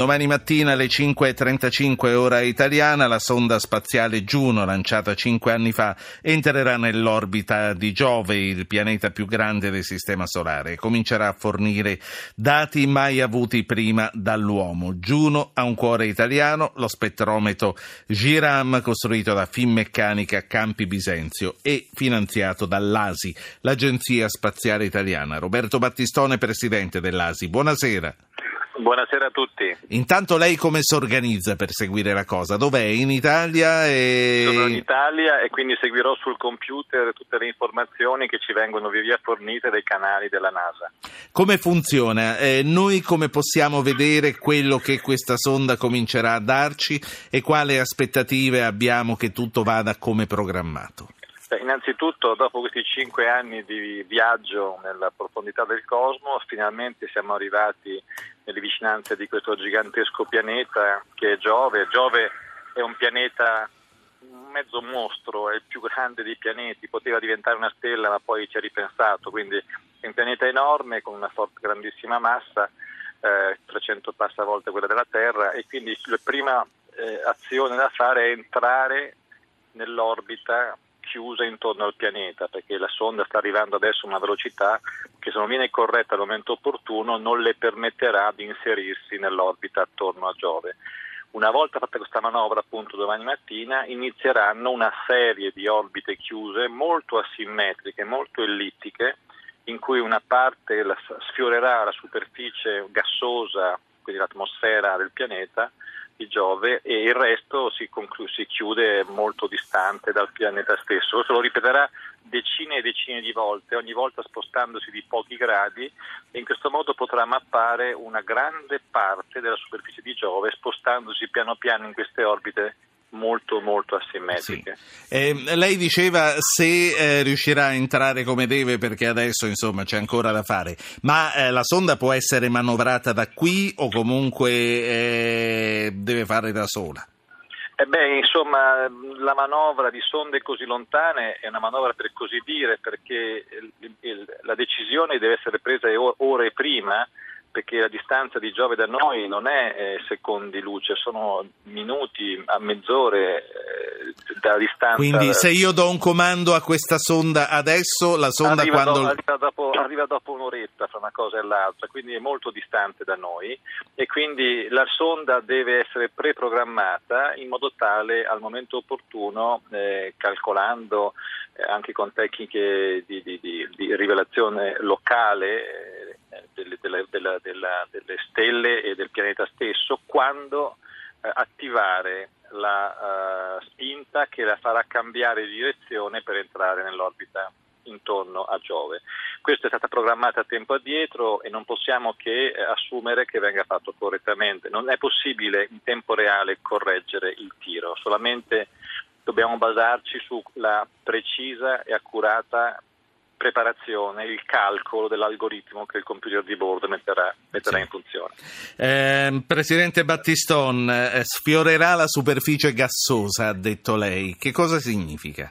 Domani mattina alle 5.35 ora italiana la sonda spaziale Juno, lanciata cinque anni fa, entrerà nell'orbita di Giove, il pianeta più grande del Sistema Solare, e comincerà a fornire dati mai avuti prima dall'uomo. Juno ha un cuore italiano, lo spettrometro Giram, costruito da Finmeccanica Campi Bisenzio e finanziato dall'ASI, l'Agenzia Spaziale Italiana. Roberto Battistone, presidente dell'ASI. Buonasera. Buonasera a tutti. Intanto lei come si organizza per seguire la cosa? Dov'è? In Italia? E... Sono in Italia e quindi seguirò sul computer tutte le informazioni che ci vengono via via fornite dai canali della NASA. Come funziona? Eh, noi come possiamo vedere quello che questa sonda comincerà a darci e quali aspettative abbiamo che tutto vada come programmato? Innanzitutto, dopo questi cinque anni di viaggio nella profondità del cosmo, finalmente siamo arrivati nelle vicinanze di questo gigantesco pianeta che è Giove. Giove è un pianeta mezzo mostro, è il più grande dei pianeti, poteva diventare una stella ma poi ci ha ripensato, quindi è un pianeta enorme con una forte, grandissima massa, eh, 300 passa volte quella della Terra e quindi la prima eh, azione da fare è entrare nell'orbita chiusa intorno al pianeta perché la sonda sta arrivando adesso a una velocità che se non viene corretta al momento opportuno non le permetterà di inserirsi nell'orbita attorno a Giove. Una volta fatta questa manovra, appunto domani mattina, inizieranno una serie di orbite chiuse molto asimmetriche, molto ellittiche, in cui una parte sfiorerà la superficie gassosa, quindi l'atmosfera del pianeta, di Giove e il resto si, conclu- si chiude molto distante dal pianeta stesso. Questo lo ripeterà decine e decine di volte, ogni volta spostandosi di pochi gradi e in questo modo potrà mappare una grande parte della superficie di Giove spostandosi piano piano in queste orbite molto molto asimmetriche. Sì. Eh, lei diceva se eh, riuscirà a entrare come deve perché adesso insomma c'è ancora da fare, ma eh, la sonda può essere manovrata da qui o comunque eh, deve fare da sola? Eh beh, insomma, la manovra di sonde così lontane è una manovra per così dire perché il, il, la decisione deve essere presa ore prima perché la distanza di Giove da noi non è eh, secondi luce, sono minuti a mezz'ore eh, da distanza. Quindi se io do un comando a questa sonda adesso, la sonda arriva quando... Do, arriva, dopo, un'oretta fra una cosa e l'altra, quindi è molto distante da noi e quindi la sonda deve essere preprogrammata in modo tale al momento opportuno, eh, calcolando eh, anche con tecniche di, di, di, di rivelazione locale, delle, delle, della, della, delle, stelle e del pianeta stesso quando eh, attivare la uh, spinta che la farà cambiare direzione per entrare nell'orbita intorno a Giove. Questo è stato programmato a tempo addietro e non possiamo che eh, assumere che venga fatto correttamente. Non è possibile in tempo reale correggere il tiro, solamente dobbiamo basarci sulla precisa e accurata preparazione, il calcolo dell'algoritmo che il computer di bordo metterà, metterà sì. in funzione. Eh, Presidente Battiston, eh, sfiorerà la superficie gassosa, ha detto lei. Che cosa significa?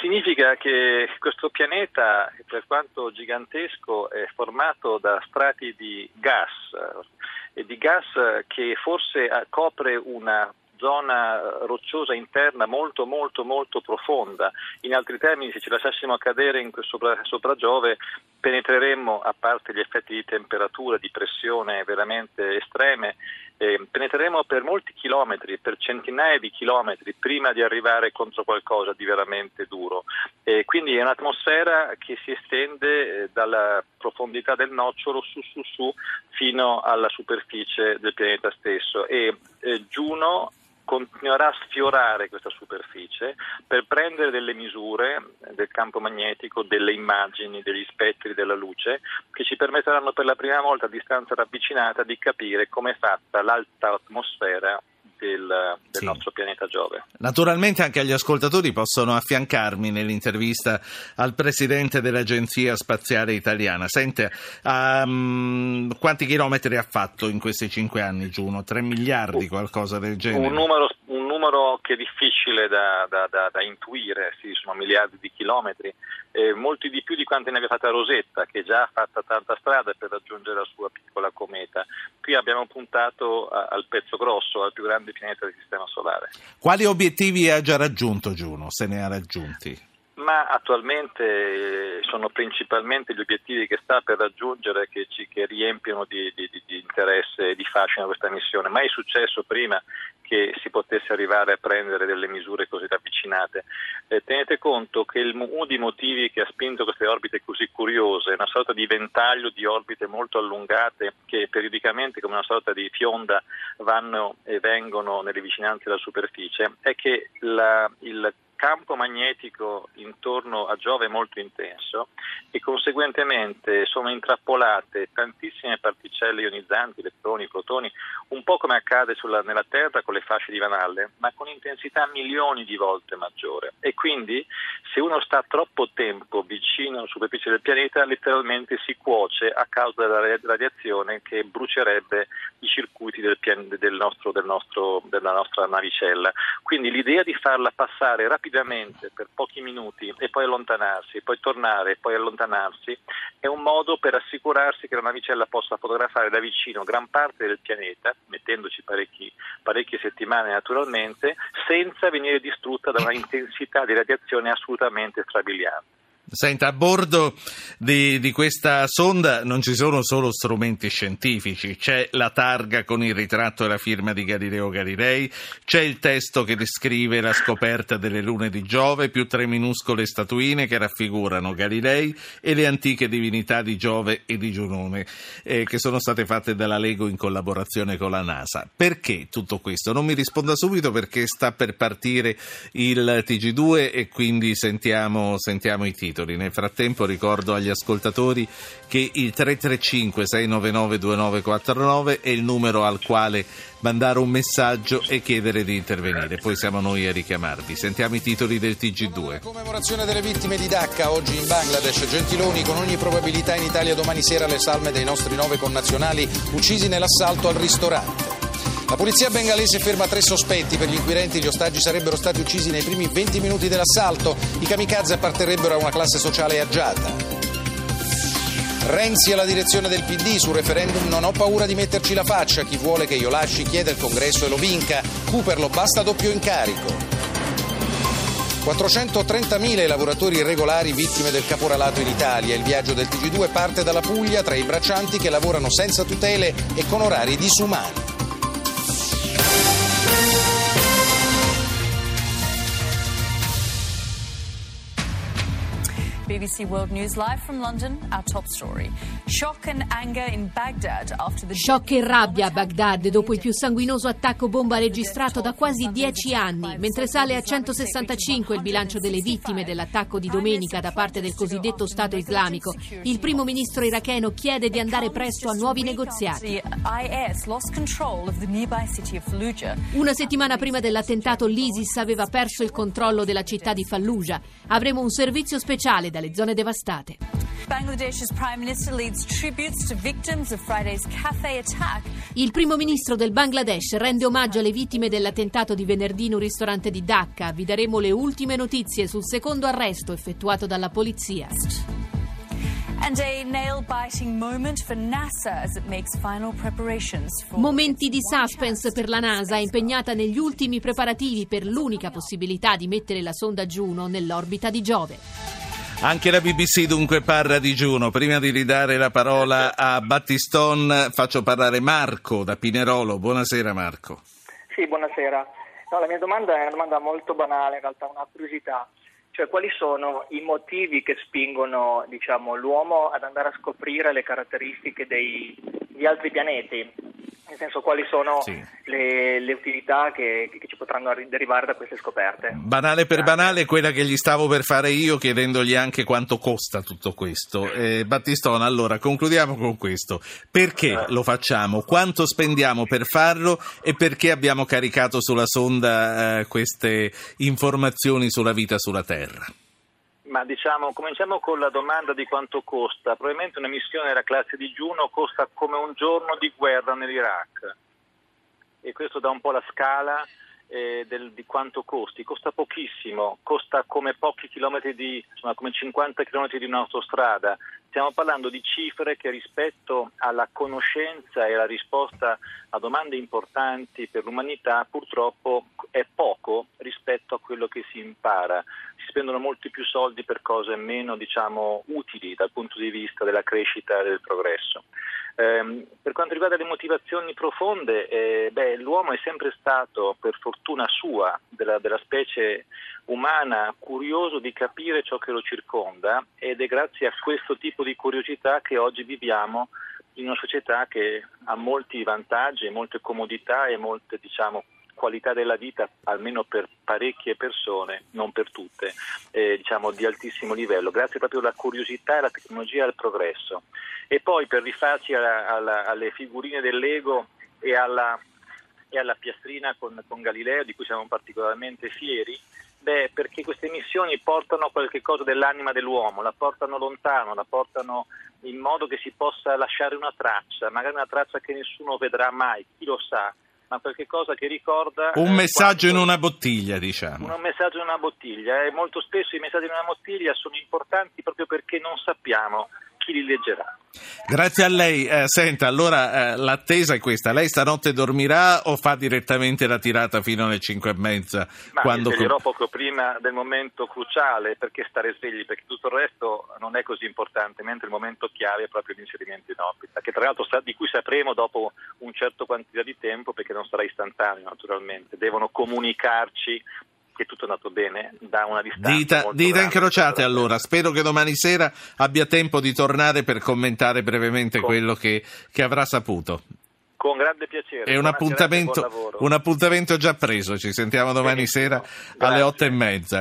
Significa che questo pianeta, per quanto gigantesco, è formato da strati di gas e di gas che forse eh, copre una zona rocciosa interna molto molto molto profonda. In altri termini, se ci lasciassimo cadere sopra, sopra Giove, penetreremmo, a parte gli effetti di temperatura, di pressione veramente estreme, eh, penetreremo per molti chilometri, per centinaia di chilometri, prima di arrivare contro qualcosa di veramente duro. Eh, quindi è un'atmosfera che si estende eh, dalla profondità del nocciolo su su su fino alla superficie del pianeta stesso e eh, Giuno continuerà a sfiorare questa superficie per prendere delle misure del campo magnetico, delle immagini, degli spettri della luce che ci permetteranno per la prima volta a distanza ravvicinata di capire come è fatta l'alta atmosfera del, del sì. nostro pianeta Giove. Naturalmente anche gli ascoltatori possono affiancarmi nell'intervista al presidente dell'Agenzia Spaziale Italiana. Sente, um, quanti chilometri ha fatto in questi cinque anni Giuno? Tre miliardi, qualcosa del genere? Un numero, un numero che è difficile da, da, da, da intuire, sì, sono miliardi di chilometri, eh, molti di più di quanti ne abbia fatta Rosetta, che già ha fatto tanta strada per raggiungere la sua piccola cometa. Qui abbiamo puntato a, al pezzo grosso, al più grande pianeta del Sistema Solare. Quali obiettivi ha già raggiunto Giuno, se ne ha raggiunti? ma attualmente eh, sono principalmente gli obiettivi che sta per raggiungere che, ci, che riempiono di, di, di, interesse e di fascino questa missione. Mai è successo prima che si potesse arrivare a prendere delle misure così ravvicinate. Eh, tenete conto che il, uno dei motivi che ha spinto queste orbite così curiose è una sorta di ventaglio di orbite molto allungate che periodicamente come una sorta di fionda vanno e vengono nelle vicinanze della superficie, è che la, il campo magnetico intorno a Giove molto intenso e conseguentemente sono intrappolate tantissime particelle ionizzanti, elettroni, protoni, un po' come accade sulla, nella Terra con le fasce di Van Allen, ma con intensità milioni di volte maggiore. E quindi se uno sta troppo tempo vicino alla superficie del pianeta, letteralmente si cuoce a causa della radiazione che brucerebbe i circuiti del pian- del nostro, del nostro, della nostra navicella. Quindi l'idea di farla passare rapidamente rapidamente per pochi minuti e poi allontanarsi, poi tornare e poi allontanarsi, è un modo per assicurarsi che la navicella possa fotografare da vicino gran parte del pianeta, mettendoci parecchi, parecchie settimane naturalmente, senza venire distrutta da una intensità di radiazione assolutamente strabiliante. Senta, a bordo di, di, questa sonda non ci sono solo strumenti scientifici, c'è la targa con il ritratto e la firma di Galileo Galilei, c'è il testo che descrive la scoperta delle lune di Giove, più tre minuscole statuine che raffigurano Galilei e le antiche divinità di Giove e di Giunone, eh, che sono state fatte dalla Lego in collaborazione con la NASA. Perché tutto questo? Non mi risponda subito perché sta per partire il TG2 e quindi sentiamo, sentiamo i titoli titoli. Nel frattempo ricordo agli ascoltatori che il 335 699 2949 è il numero al quale mandare un messaggio e chiedere di intervenire. Poi siamo noi a richiamarvi. Sentiamo i titoli del TG2. Commemorazione delle vittime di Dhaka oggi in Bangladesh. Gentiloni con ogni probabilità in Italia domani sera le salme dei nostri nove connazionali uccisi nell'assalto al ristorante. La polizia bengalese ferma tre sospetti. Per gli inquirenti gli ostaggi sarebbero stati uccisi nei primi 20 minuti dell'assalto. I kamikaze apparterrebbero a una classe sociale agiata. Renzi alla direzione del PD sul referendum non ho paura di metterci la faccia, chi vuole che io lasci chiede al congresso e lo vinca. Cooper lo basta doppio incarico. 430.000 i lavoratori irregolari vittime del caporalato in Italia. Il viaggio del TG2 parte dalla Puglia tra i braccianti che lavorano senza tutele e con orari disumani. BBC World News live from London, our top story. Shock e rabbia a Baghdad dopo il più sanguinoso attacco bomba registrato da quasi dieci anni, mentre sale a 165 il bilancio delle vittime dell'attacco di domenica da parte del cosiddetto Stato islamico. Il primo ministro iracheno chiede di andare presto a nuovi negoziati. Una settimana prima dell'attentato l'ISIS aveva perso il controllo della città di Fallujah. Avremo un servizio speciale da dalle zone devastate. Il primo ministro del Bangladesh rende omaggio alle vittime dell'attentato di venerdì in un ristorante di Dhaka. Vi daremo le ultime notizie sul secondo arresto effettuato dalla polizia. Momenti di suspense per la NASA impegnata negli ultimi preparativi per l'unica possibilità di mettere la sonda Juno nell'orbita di Giove. Anche la BBC dunque parla di Giuno. Prima di ridare la parola a Battiston faccio parlare Marco da Pinerolo. Buonasera Marco. Sì, buonasera. No, la mia domanda è una domanda molto banale, in realtà una curiosità. Cioè, quali sono i motivi che spingono diciamo, l'uomo ad andare a scoprire le caratteristiche dei, di altri pianeti? Nel senso quali sono sì. le, le, utilità che, che, ci potranno derivare da queste scoperte. Banale per banale, quella che gli stavo per fare io chiedendogli anche quanto costa tutto questo. Eh, Battistona, allora concludiamo con questo. Perché eh. lo facciamo? Quanto spendiamo per farlo e perché abbiamo caricato sulla sonda eh, queste informazioni sulla vita sulla Terra? Ma diciamo, cominciamo con la domanda di quanto costa. Probabilmente una missione della classe di Juno costa come un giorno di guerra nell'Iraq. E questo dà un po' la scala eh, del, di quanto costi, costa pochissimo, costa come pochi chilometri di, insomma, come 50 chilometri di un'autostrada. Stiamo parlando di cifre che rispetto alla conoscenza e alla risposta a domande importanti per l'umanità purtroppo è poco rispetto a quello che si impara. Si spendono molti più soldi per cose meno diciamo, utili dal punto di vista della crescita e del progresso. Eh, per quanto riguarda le motivazioni profonde, eh, beh, l'uomo è sempre stato, per fortuna sua, della, della, specie umana, curioso di capire ciò che lo circonda ed è grazie a questo tipo di curiosità che oggi viviamo in una società che ha molti vantaggi, molte comodità e molte diciamo, qualità della vita, almeno per parecchie persone, non per tutte, eh, diciamo di altissimo livello, grazie proprio alla curiosità, alla tecnologia e al progresso. E poi per rifarci alla, alla, alle figurine dell'ego e alla, e alla piastrina con, con Galileo, di cui siamo particolarmente fieri, Beh, perché queste missioni portano qualche cosa dell'anima dell'uomo, la portano lontano, la portano in modo che si possa lasciare una traccia, magari una traccia che nessuno vedrà mai, chi lo sa, ma qualche cosa che ricorda... Un eh, messaggio quanto... in una bottiglia, diciamo. Un messaggio in una bottiglia e molto spesso i messaggi in una bottiglia sono importanti proprio perché non sappiamo chi li leggerà. Grazie a lei. Eh, senta, allora eh, l'attesa è questa. Lei stanotte dormirà o fa direttamente la tirata fino alle 5 e mezza? Ma quando... sveglierò poco prima del momento cruciale perché stare svegli, perché tutto il resto non è così importante, mentre il momento chiave è proprio l'inserimento in orbita, che tra l'altro di cui sapremo dopo un certo quantità di tempo perché non sarà istantaneo naturalmente. Devono comunicarci che tutto è andato bene da una distanza. Dita, dita incrociate allora, spero che domani sera abbia tempo di tornare per commentare brevemente Con... quello che, che avrà saputo. Con grande piacere. È un appuntamento, un appuntamento, già preso, ci sentiamo domani Benissimo. sera alle otto e mezza.